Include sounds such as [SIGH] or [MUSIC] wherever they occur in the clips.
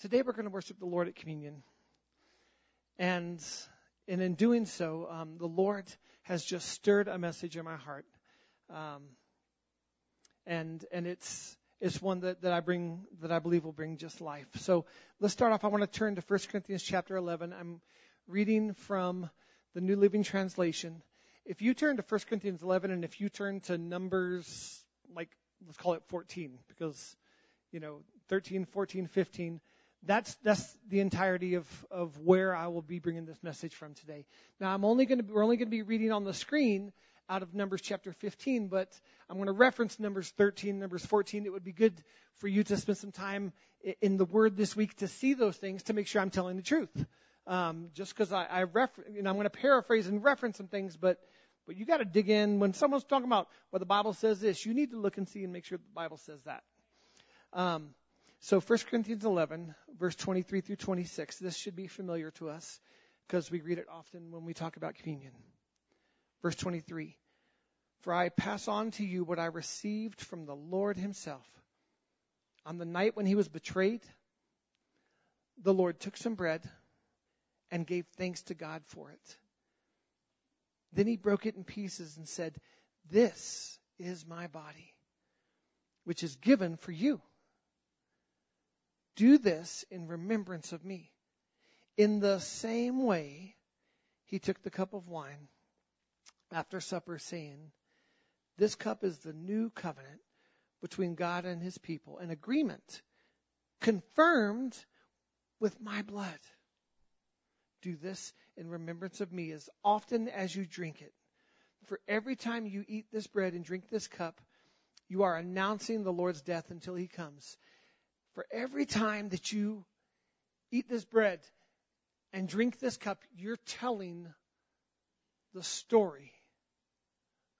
today we're going to worship the Lord at communion. And, and in doing so, um, the Lord has just stirred a message in my heart. Um, and, and it's, it's one that, that I bring, that I believe will bring just life. So let's start off. I want to turn to 1 Corinthians chapter 11. I'm reading from the New Living Translation. If you turn to 1 Corinthians 11 and if you turn to Numbers, like, let's call it 14, because, you know, 13, 14, 15, that's that's the entirety of of where I will be bringing this message from today. Now I'm only going to we're only going to be reading on the screen out of Numbers chapter 15, but I'm going to reference Numbers 13, Numbers 14. It would be good for you to spend some time in the Word this week to see those things to make sure I'm telling the truth. Um, just because I, I refer, know, I'm going to paraphrase and reference some things, but but you got to dig in when someone's talking about what the Bible says this. You need to look and see and make sure the Bible says that. Um, so 1 Corinthians 11, verse 23 through 26. This should be familiar to us because we read it often when we talk about communion. Verse 23. For I pass on to you what I received from the Lord himself. On the night when he was betrayed, the Lord took some bread and gave thanks to God for it. Then he broke it in pieces and said, This is my body, which is given for you. Do this in remembrance of me. In the same way, he took the cup of wine after supper, saying, This cup is the new covenant between God and his people, an agreement confirmed with my blood. Do this in remembrance of me as often as you drink it. For every time you eat this bread and drink this cup, you are announcing the Lord's death until he comes. For every time that you eat this bread and drink this cup, you're telling the story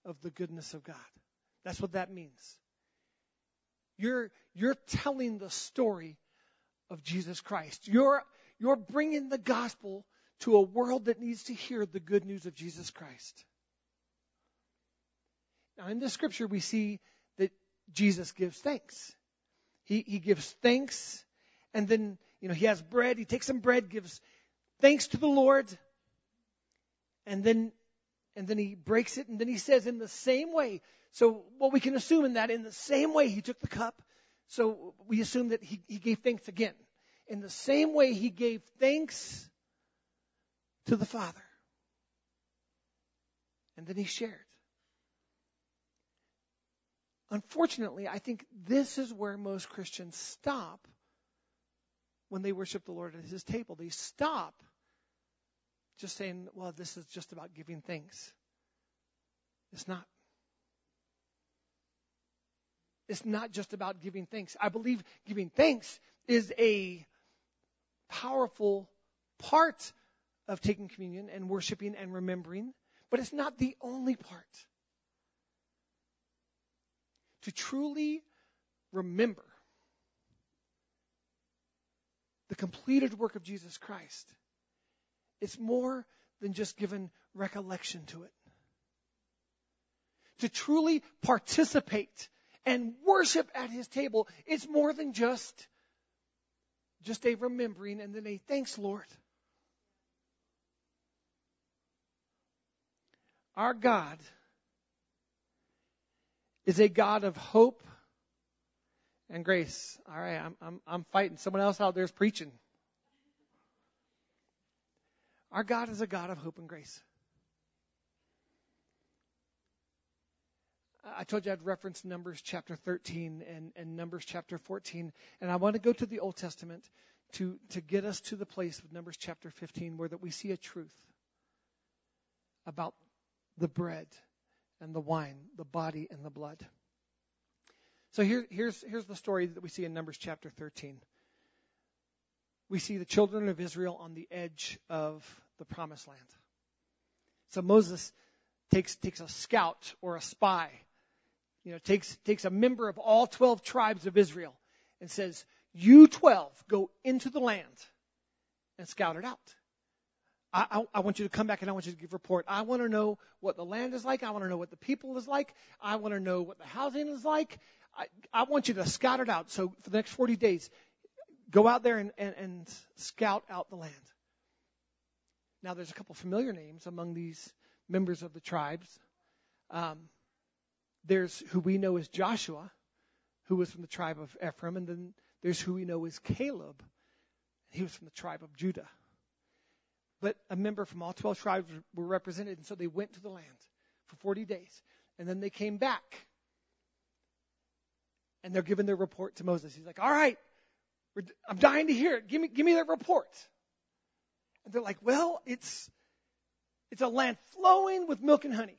of the goodness of God. That's what that means. You're, you're telling the story of Jesus Christ. You're, you're bringing the gospel to a world that needs to hear the good news of Jesus Christ. Now, in the scripture, we see that Jesus gives thanks. He, he gives thanks, and then, you know, he has bread. He takes some bread, gives thanks to the Lord, and then, and then he breaks it, and then he says, in the same way. So, what we can assume in that, in the same way he took the cup, so we assume that he, he gave thanks again. In the same way he gave thanks to the Father. And then he shared. Unfortunately, I think this is where most Christians stop when they worship the Lord at his table. They stop just saying, well, this is just about giving thanks. It's not. It's not just about giving thanks. I believe giving thanks is a powerful part of taking communion and worshiping and remembering, but it's not the only part to truly remember the completed work of Jesus Christ, it's more than just given recollection to it. To truly participate and worship at his table, it's more than just just a remembering and then a thanks, Lord. Our God is a God of hope and grace. All right, I'm, I'm, I'm fighting. Someone else out there is preaching. Our God is a God of hope and grace. I told you I'd reference Numbers chapter 13 and, and Numbers chapter 14. And I want to go to the Old Testament to, to get us to the place of Numbers chapter 15 where that we see a truth about the bread and the wine, the body and the blood. So here, here's, here's the story that we see in Numbers chapter 13. We see the children of Israel on the edge of the promised land. So Moses takes, takes a scout or a spy, you know, takes, takes a member of all 12 tribes of Israel and says, you 12 go into the land and scout it out. I, I, I, want you to come back and I want you to give report. I want to know what the land is like. I want to know what the people is like. I want to know what the housing is like. I, I want you to scout it out. So for the next 40 days, go out there and, and, and scout out the land. Now, there's a couple familiar names among these members of the tribes. Um, there's who we know as Joshua, who was from the tribe of Ephraim, and then there's who we know as Caleb. He was from the tribe of Judah. But a member from all 12 tribes were represented, and so they went to the land for 40 days. And then they came back. And they're giving their report to Moses. He's like, All right, I'm dying to hear it. Give me, give me that report. And they're like, Well, it's, it's a land flowing with milk and honey.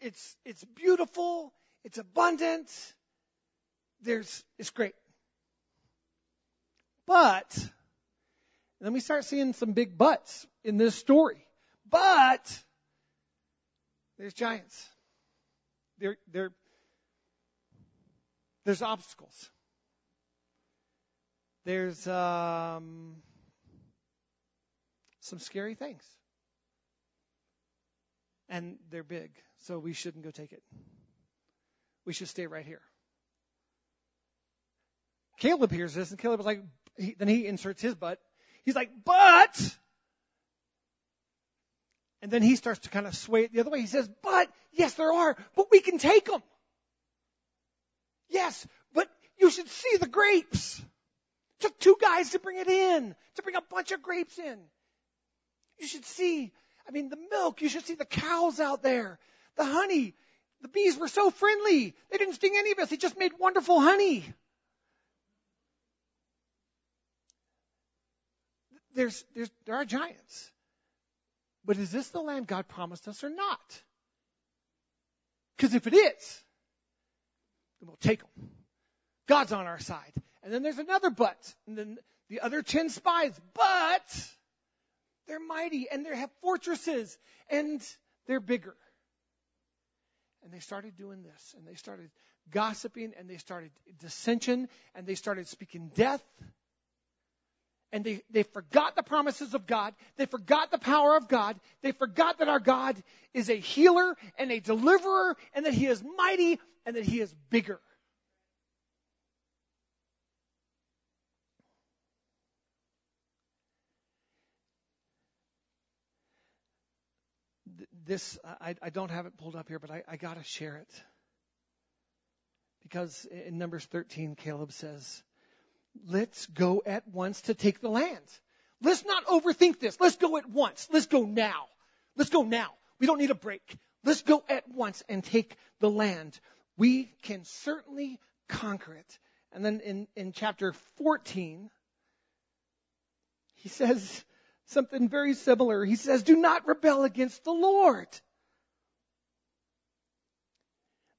It's, it's beautiful. It's abundant. There's, it's great. But, then we start seeing some big buts in this story. But, there's giants. There, there, there's obstacles. There's um, some scary things. And they're big, so we shouldn't go take it. We should stay right here. Caleb hears this, and Caleb is like, he, then he inserts his but. He's like, but, and then he starts to kind of sway it the other way. He says, but, yes, there are, but we can take them. Yes, but you should see the grapes. It took two guys to bring it in, to bring a bunch of grapes in. You should see, I mean, the milk, you should see the cows out there, the honey. The bees were so friendly. They didn't sting any of us. They just made wonderful honey. There's, there's, there are giants. But is this the land God promised us or not? Because if it is, then we'll take them. God's on our side. And then there's another but. And then the other ten spies, but they're mighty and they have fortresses and they're bigger. And they started doing this and they started gossiping and they started dissension and they started speaking death and they, they forgot the promises of God. They forgot the power of God. They forgot that our God is a healer and a deliverer and that He is mighty and that He is bigger. This, I, I don't have it pulled up here, but I, I got to share it. Because in Numbers 13, Caleb says, Let's go at once to take the land. Let's not overthink this. Let's go at once. Let's go now. Let's go now. We don't need a break. Let's go at once and take the land. We can certainly conquer it. And then in, in chapter 14, he says something very similar. He says, Do not rebel against the Lord.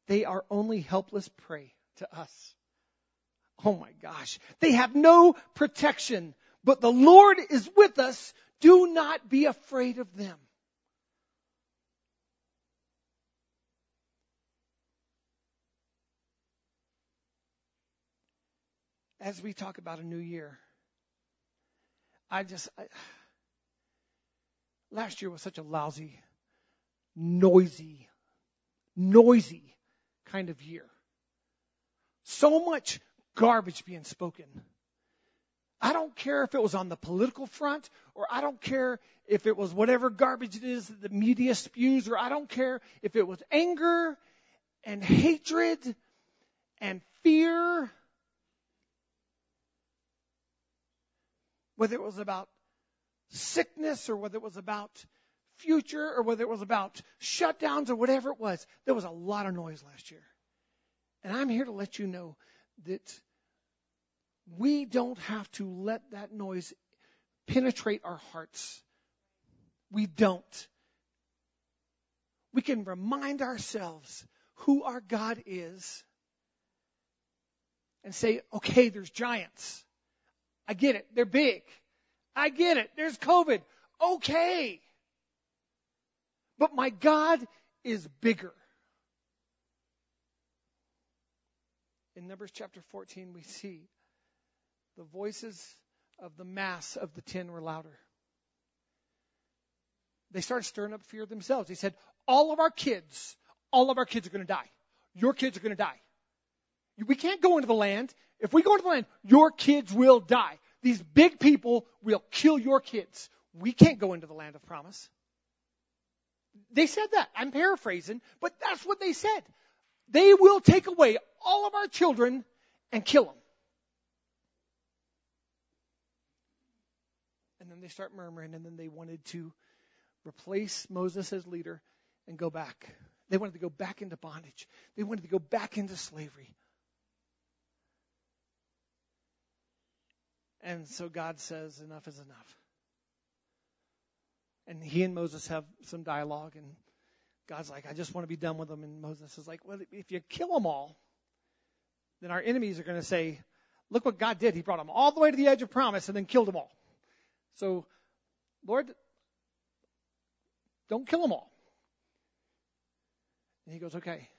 They are only helpless prey to us. Oh my gosh. They have no protection, but the Lord is with us. Do not be afraid of them. As we talk about a new year, I just, I, last year was such a lousy, noisy, noisy kind of year. So much garbage being spoken. I don't care if it was on the political front, or I don't care if it was whatever garbage it is that the media spews, or I don't care if it was anger and hatred and fear. Whether it was about sickness or whether it was about future or whether it was about shutdowns or whatever it was, there was a lot of noise last year. And I'm here to let you know that we don't have to let that noise penetrate our hearts. We don't. We can remind ourselves who our God is and say, okay, there's giants. I get it. They're big. I get it. There's COVID. Okay. But my God is bigger. In Numbers chapter 14, we see the voices of the mass of the ten were louder. They started stirring up fear themselves. They said, All of our kids, all of our kids are going to die. Your kids are going to die. We can't go into the land. if we go into the land, your kids will die. These big people will kill your kids. We can't go into the land of promise. They said that. I'm paraphrasing, but that's what they said. They will take away all of our children and kill them. And then they start murmuring, and then they wanted to replace Moses as leader and go back. They wanted to go back into bondage. They wanted to go back into slavery. And so God says, enough is enough. And he and Moses have some dialogue, and God's like, I just want to be done with them. And Moses is like, well, if you kill them all, then our enemies are going to say, look what God did. He brought them all the way to the edge of promise and then killed them all. So, Lord, don't kill them all. And he goes, okay.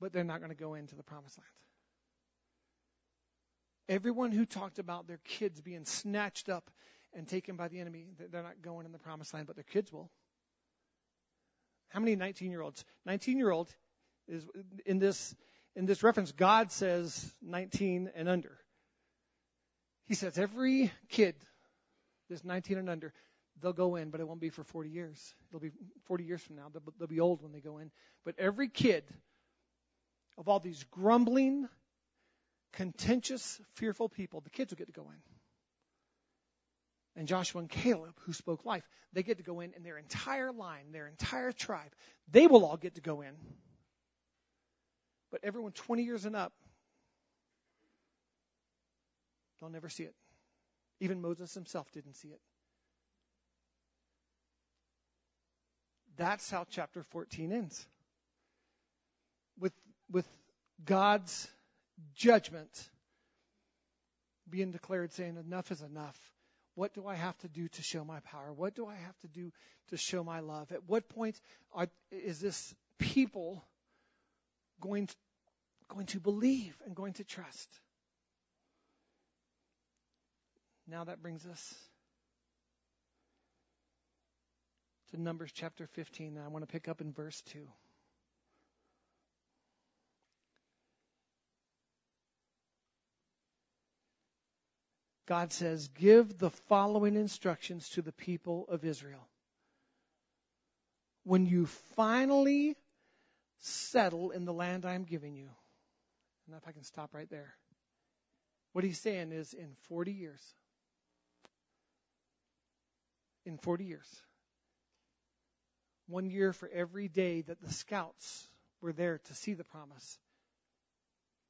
But they're not going to go into the promised land. Everyone who talked about their kids being snatched up and taken by the enemy, they're not going in the promised land, but their kids will. How many 19 year olds? 19 year old is in this in this reference. God says 19 and under. He says every kid that's 19 and under, they'll go in, but it won't be for 40 years. It'll be 40 years from now. They'll, they'll be old when they go in. But every kid of all these grumbling, contentious, fearful people, the kids will get to go in. And Joshua and Caleb, who spoke life, they get to go in, and their entire line, their entire tribe, they will all get to go in. But everyone 20 years and up, they'll never see it. Even Moses himself didn't see it. That's how chapter 14 ends. With, with God's judgment being declared, saying, Enough is enough. What do I have to do to show my power? What do I have to do to show my love? At what point are, is this people going to, going to believe and going to trust? Now that brings us to Numbers chapter 15. And I want to pick up in verse 2. God says, Give the following instructions to the people of Israel. When you finally settle in the land I'm giving you, and if I can stop right there. What he's saying is in 40 years, in 40 years, one year for every day that the scouts were there to see the promise.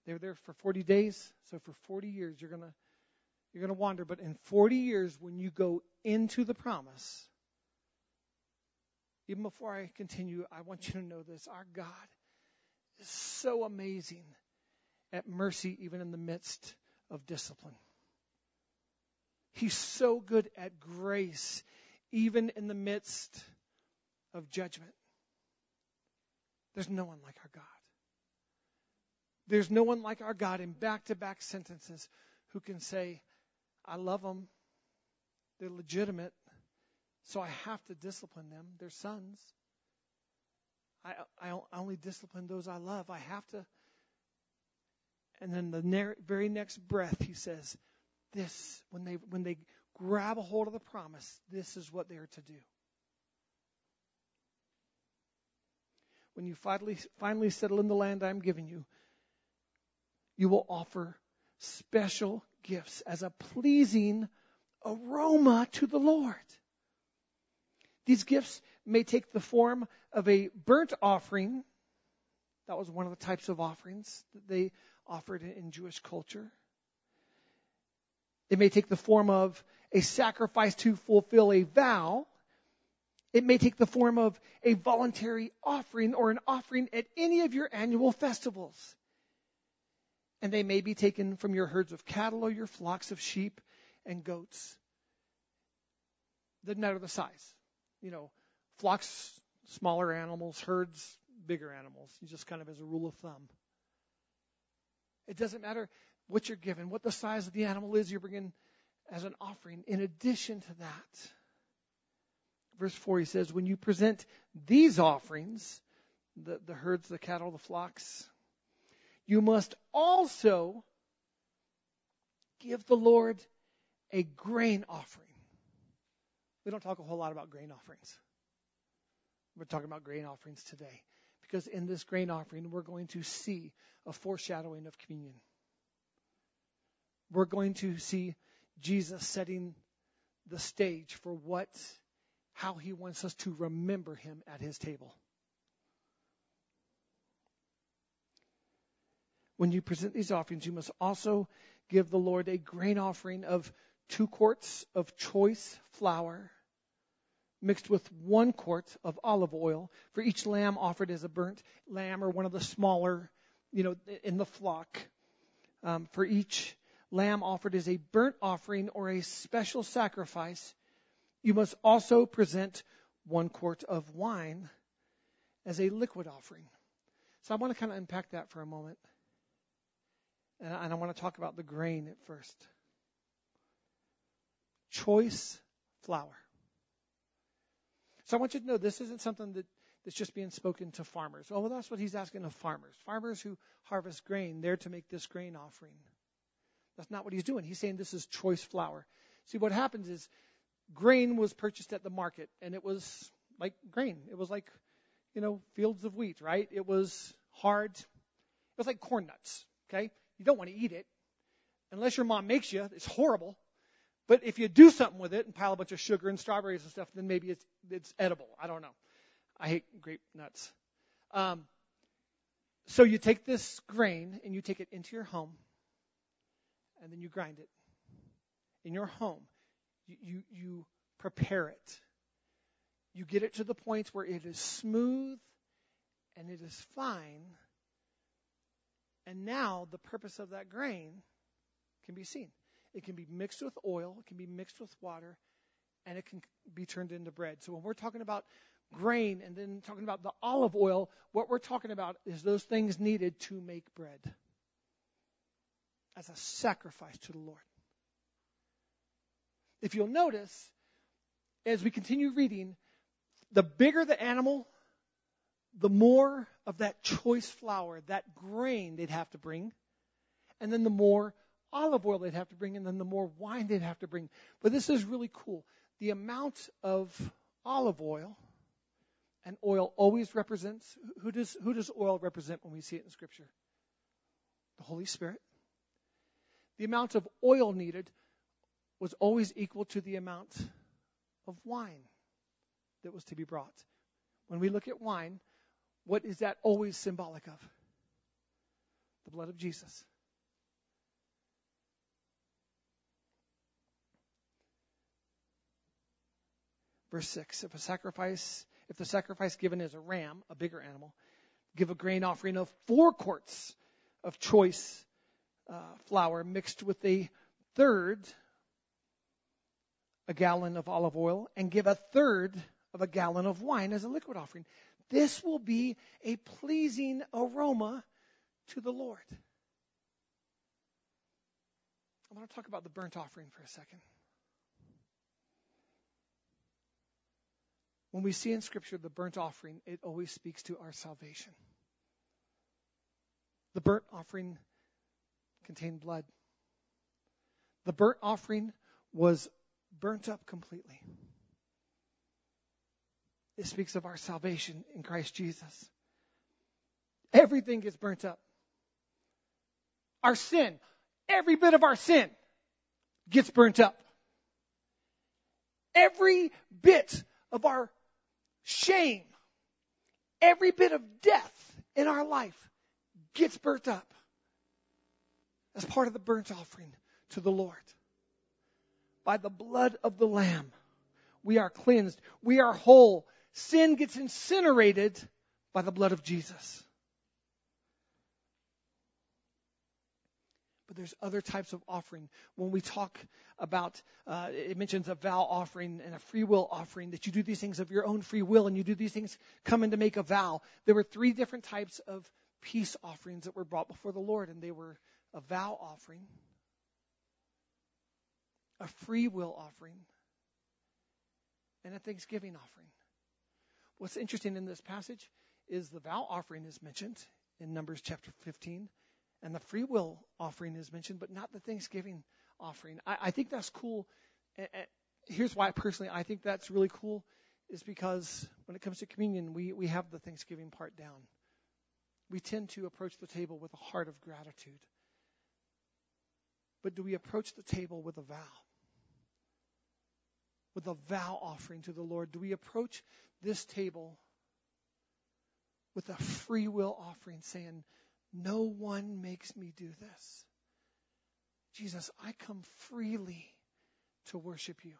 They were there for 40 days, so for 40 years you're going to you're going to wander, but in 40 years, when you go into the promise, even before I continue, I want you to know this. Our God is so amazing at mercy, even in the midst of discipline. He's so good at grace, even in the midst of judgment. There's no one like our God. There's no one like our God in back to back sentences who can say, I love them. They're legitimate. So I have to discipline them. They're sons. I, I only discipline those I love. I have to. And then the ne- very next breath, he says, "This when they when they grab a hold of the promise, this is what they are to do." When you finally finally settle in the land I'm giving you, you will offer special gifts as a pleasing aroma to the Lord. These gifts may take the form of a burnt offering. That was one of the types of offerings that they offered in Jewish culture. It may take the form of a sacrifice to fulfill a vow. It may take the form of a voluntary offering or an offering at any of your annual festivals and they may be taken from your herds of cattle or your flocks of sheep and goats. Doesn't matter the size. You know, flocks, smaller animals, herds, bigger animals. Just kind of as a rule of thumb. It doesn't matter what you're given, what the size of the animal is you're bringing as an offering. In addition to that, verse 4 he says, When you present these offerings, the, the herds, the cattle, the flocks, you must also give the Lord a grain offering. We don't talk a whole lot about grain offerings. We're talking about grain offerings today because in this grain offering, we're going to see a foreshadowing of communion. We're going to see Jesus setting the stage for what, how he wants us to remember him at his table. When you present these offerings, you must also give the Lord a grain offering of two quarts of choice flour mixed with one quart of olive oil for each lamb offered as a burnt lamb or one of the smaller, you know, in the flock. Um, for each lamb offered as a burnt offering or a special sacrifice, you must also present one quart of wine as a liquid offering. So I want to kind of unpack that for a moment. And I want to talk about the grain at first. Choice flour. So I want you to know this isn't something that, that's just being spoken to farmers. Oh, well, that's what he's asking of farmers. Farmers who harvest grain, they're to make this grain offering. That's not what he's doing. He's saying this is choice flour. See, what happens is grain was purchased at the market, and it was like grain. It was like, you know, fields of wheat, right? It was hard. It was like corn nuts, okay? You don't want to eat it unless your mom makes you. It's horrible. But if you do something with it and pile a bunch of sugar and strawberries and stuff, then maybe it's it's edible. I don't know. I hate grape nuts. Um, so you take this grain and you take it into your home, and then you grind it in your home. You, you, you prepare it. You get it to the point where it is smooth and it is fine. And now the purpose of that grain can be seen. It can be mixed with oil, it can be mixed with water, and it can be turned into bread. So when we're talking about grain and then talking about the olive oil, what we're talking about is those things needed to make bread as a sacrifice to the Lord. If you'll notice, as we continue reading, the bigger the animal, the more of that choice flour, that grain they'd have to bring, and then the more olive oil they'd have to bring, and then the more wine they'd have to bring. But this is really cool. The amount of olive oil and oil always represents who does who does oil represent when we see it in Scripture? The Holy Spirit. The amount of oil needed was always equal to the amount of wine that was to be brought. When we look at wine, what is that always symbolic of? The blood of Jesus. Verse 6 If a sacrifice, if the sacrifice given is a ram, a bigger animal, give a grain offering of four quarts of choice uh, flour mixed with a third, a gallon of olive oil, and give a third of a gallon of wine as a liquid offering. This will be a pleasing aroma to the Lord. I want to talk about the burnt offering for a second. When we see in Scripture the burnt offering, it always speaks to our salvation. The burnt offering contained blood. The burnt offering was burnt up completely. It speaks of our salvation in Christ Jesus. Everything gets burnt up. Our sin, every bit of our sin gets burnt up. Every bit of our shame, every bit of death in our life gets burnt up as part of the burnt offering to the Lord. By the blood of the Lamb, we are cleansed. We are whole. Sin gets incinerated by the blood of Jesus. But there's other types of offering. When we talk about, uh, it mentions a vow offering and a free will offering, that you do these things of your own free will and you do these things coming to make a vow. There were three different types of peace offerings that were brought before the Lord, and they were a vow offering, a free will offering, and a thanksgiving offering. What's interesting in this passage is the vow offering is mentioned in Numbers chapter 15 And the free will offering is mentioned, but not the Thanksgiving offering. I, I think that's cool. Here's why personally I think that's really cool is because when it comes to communion, we, we have the Thanksgiving part down. We tend to approach the table with a heart of gratitude. But do we approach the table with a vow? With a vow offering to the Lord? Do we approach this table with a free will offering saying, No one makes me do this? Jesus, I come freely to worship you.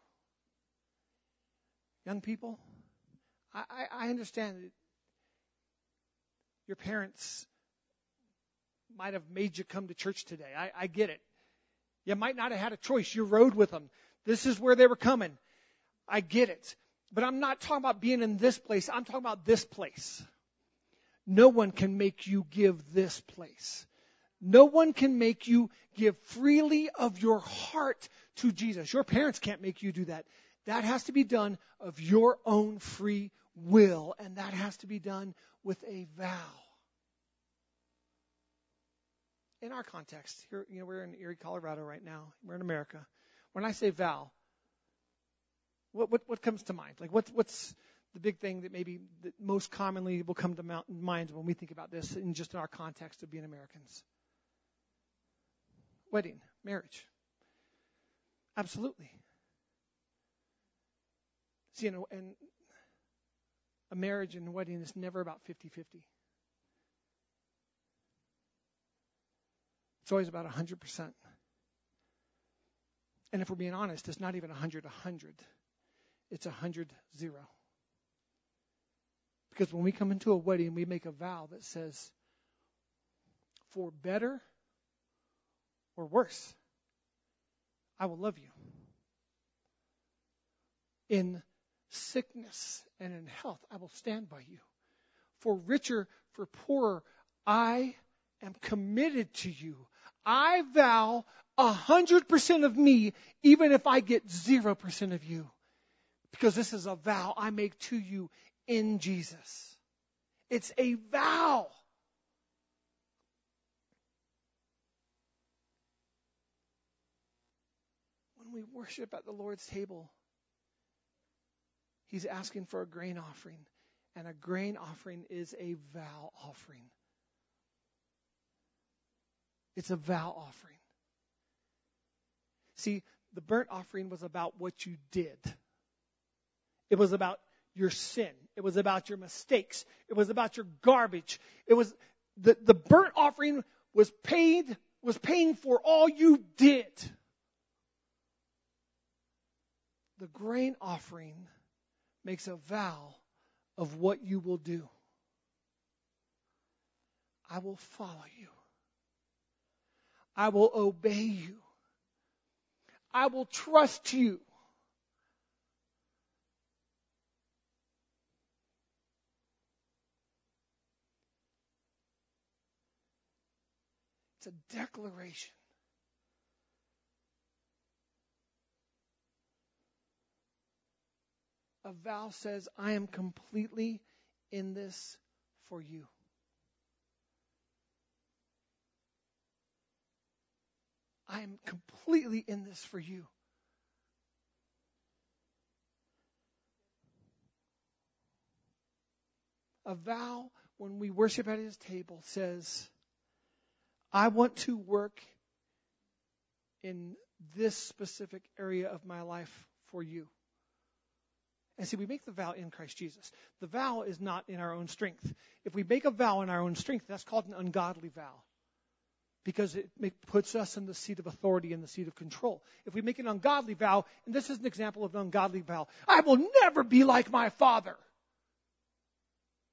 Young people, I, I, understand that your parents might have made you come to church today. I, I get it. You might not have had a choice. You rode with them. This is where they were coming. I get it. But I'm not talking about being in this place. I'm talking about this place. No one can make you give this place. No one can make you give freely of your heart to Jesus. Your parents can't make you do that. That has to be done of your own free will, and that has to be done with a vow. In our context, here, you know, we're in Erie, Colorado right now. We're in America. When I say vow, what, what, what comes to mind? Like, what's, what's the big thing that maybe that most commonly will come to mind when we think about this in just in our context of being Americans? Wedding, marriage. Absolutely. See, and, and a marriage and a wedding is never about 50 50. It's always about 100%. And if we're being honest, it's not even 100 100. It's 100 0. Because when we come into a wedding, we make a vow that says, for better or worse, I will love you. In sickness and in health, I will stand by you. For richer, for poorer, I am committed to you. I vow a hundred percent of me, even if I get zero percent of you. Because this is a vow I make to you in Jesus. It's a vow. When we worship at the Lord's table, He's asking for a grain offering, and a grain offering is a vow offering. It's a vow offering. See, the burnt offering was about what you did. It was about your sin. It was about your mistakes. It was about your garbage. It was the, the burnt offering was paid was paying for all you did. The grain offering makes a vow of what you will do. I will follow you. I will obey you. I will trust you. A declaration a vow says, I am completely in this for you. I am completely in this for you. A vow, when we worship at his table, says, I want to work in this specific area of my life for you. And see, we make the vow in Christ Jesus. The vow is not in our own strength. If we make a vow in our own strength, that's called an ungodly vow. Because it puts us in the seat of authority and the seat of control. If we make an ungodly vow, and this is an example of an ungodly vow, I will never be like my father.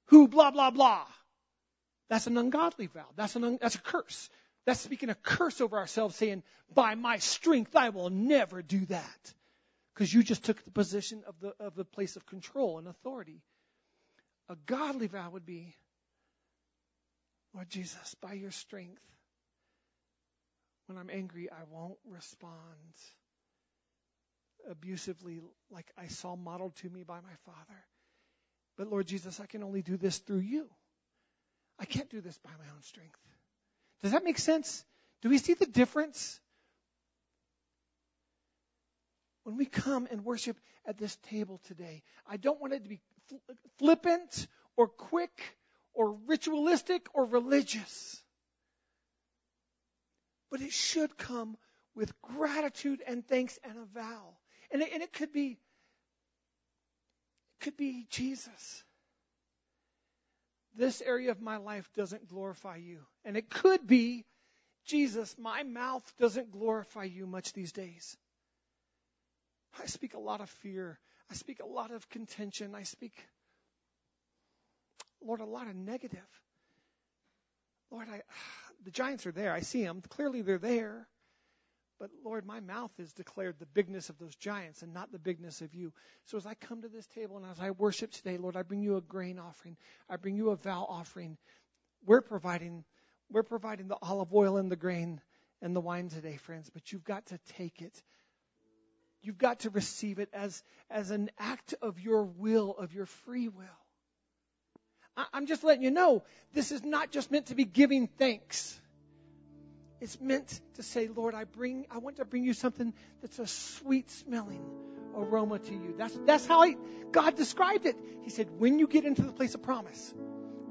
Who blah blah blah. That's an ungodly vow. That's an that's a curse. That's speaking a curse over ourselves, saying, "By my strength, I will never do that." because you just took the position of the, of the place of control and authority. A godly vow would be, Lord Jesus, by your strength, when I'm angry, I won't respond abusively like I saw modeled to me by my father. But Lord Jesus, I can only do this through you. I can't do this by my own strength. Does that make sense? Do we see the difference? When we come and worship at this table today, I don't want it to be flippant or quick or ritualistic or religious. But it should come with gratitude and thanks and a vow. And it, and it could be, it could be Jesus. This area of my life doesn't glorify you. And it could be, Jesus, my mouth doesn't glorify you much these days. I speak a lot of fear. I speak a lot of contention. I speak, Lord, a lot of negative. Lord, I, [SIGHS] the giants are there. I see them. Clearly they're there. But Lord, my mouth has declared the bigness of those giants and not the bigness of you. So as I come to this table and as I worship today, Lord, I bring you a grain offering. I bring you a vow offering. We're providing, we're providing the olive oil and the grain and the wine today, friends, but you've got to take it. You've got to receive it as, as an act of your will, of your free will. I, I'm just letting you know, this is not just meant to be giving thanks. It's meant to say, Lord, I bring, I want to bring you something that's a sweet smelling aroma to you. That's, that's how I, God described it. He said, when you get into the place of promise,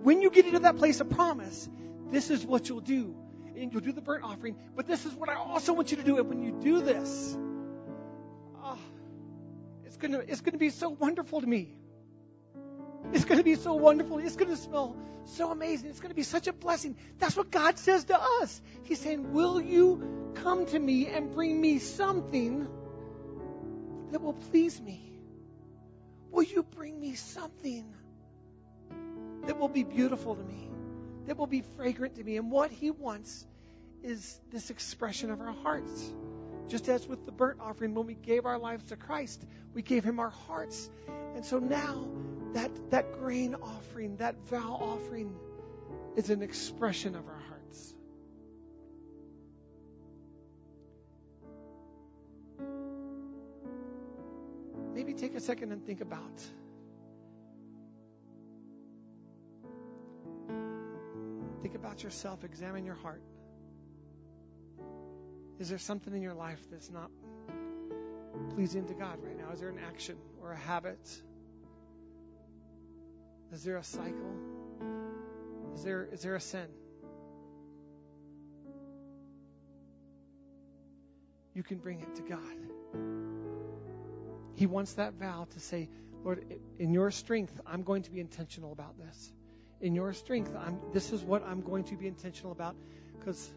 when you get into that place of promise, this is what you'll do. And you'll do the burnt offering, but this is what I also want you to do. And when you do this, oh, it's gonna, it's gonna be so wonderful to me. It's going to be so wonderful. It's going to smell so amazing. It's going to be such a blessing. That's what God says to us. He's saying, Will you come to me and bring me something that will please me? Will you bring me something that will be beautiful to me, that will be fragrant to me? And what He wants is this expression of our hearts. Just as with the burnt offering, when we gave our lives to Christ, we gave Him our hearts. And so now that, that grain offering, that vow offering, is an expression of our hearts. Maybe take a second and think about think about yourself, examine your heart. Is there something in your life that's not pleasing to God right now? Is there an action or a habit? Is there a cycle? Is there, is there a sin? You can bring it to God. He wants that vow to say, Lord, in your strength, I'm going to be intentional about this. In your strength, I'm, this is what I'm going to be intentional about because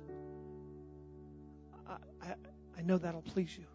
I, I, I know that'll please you.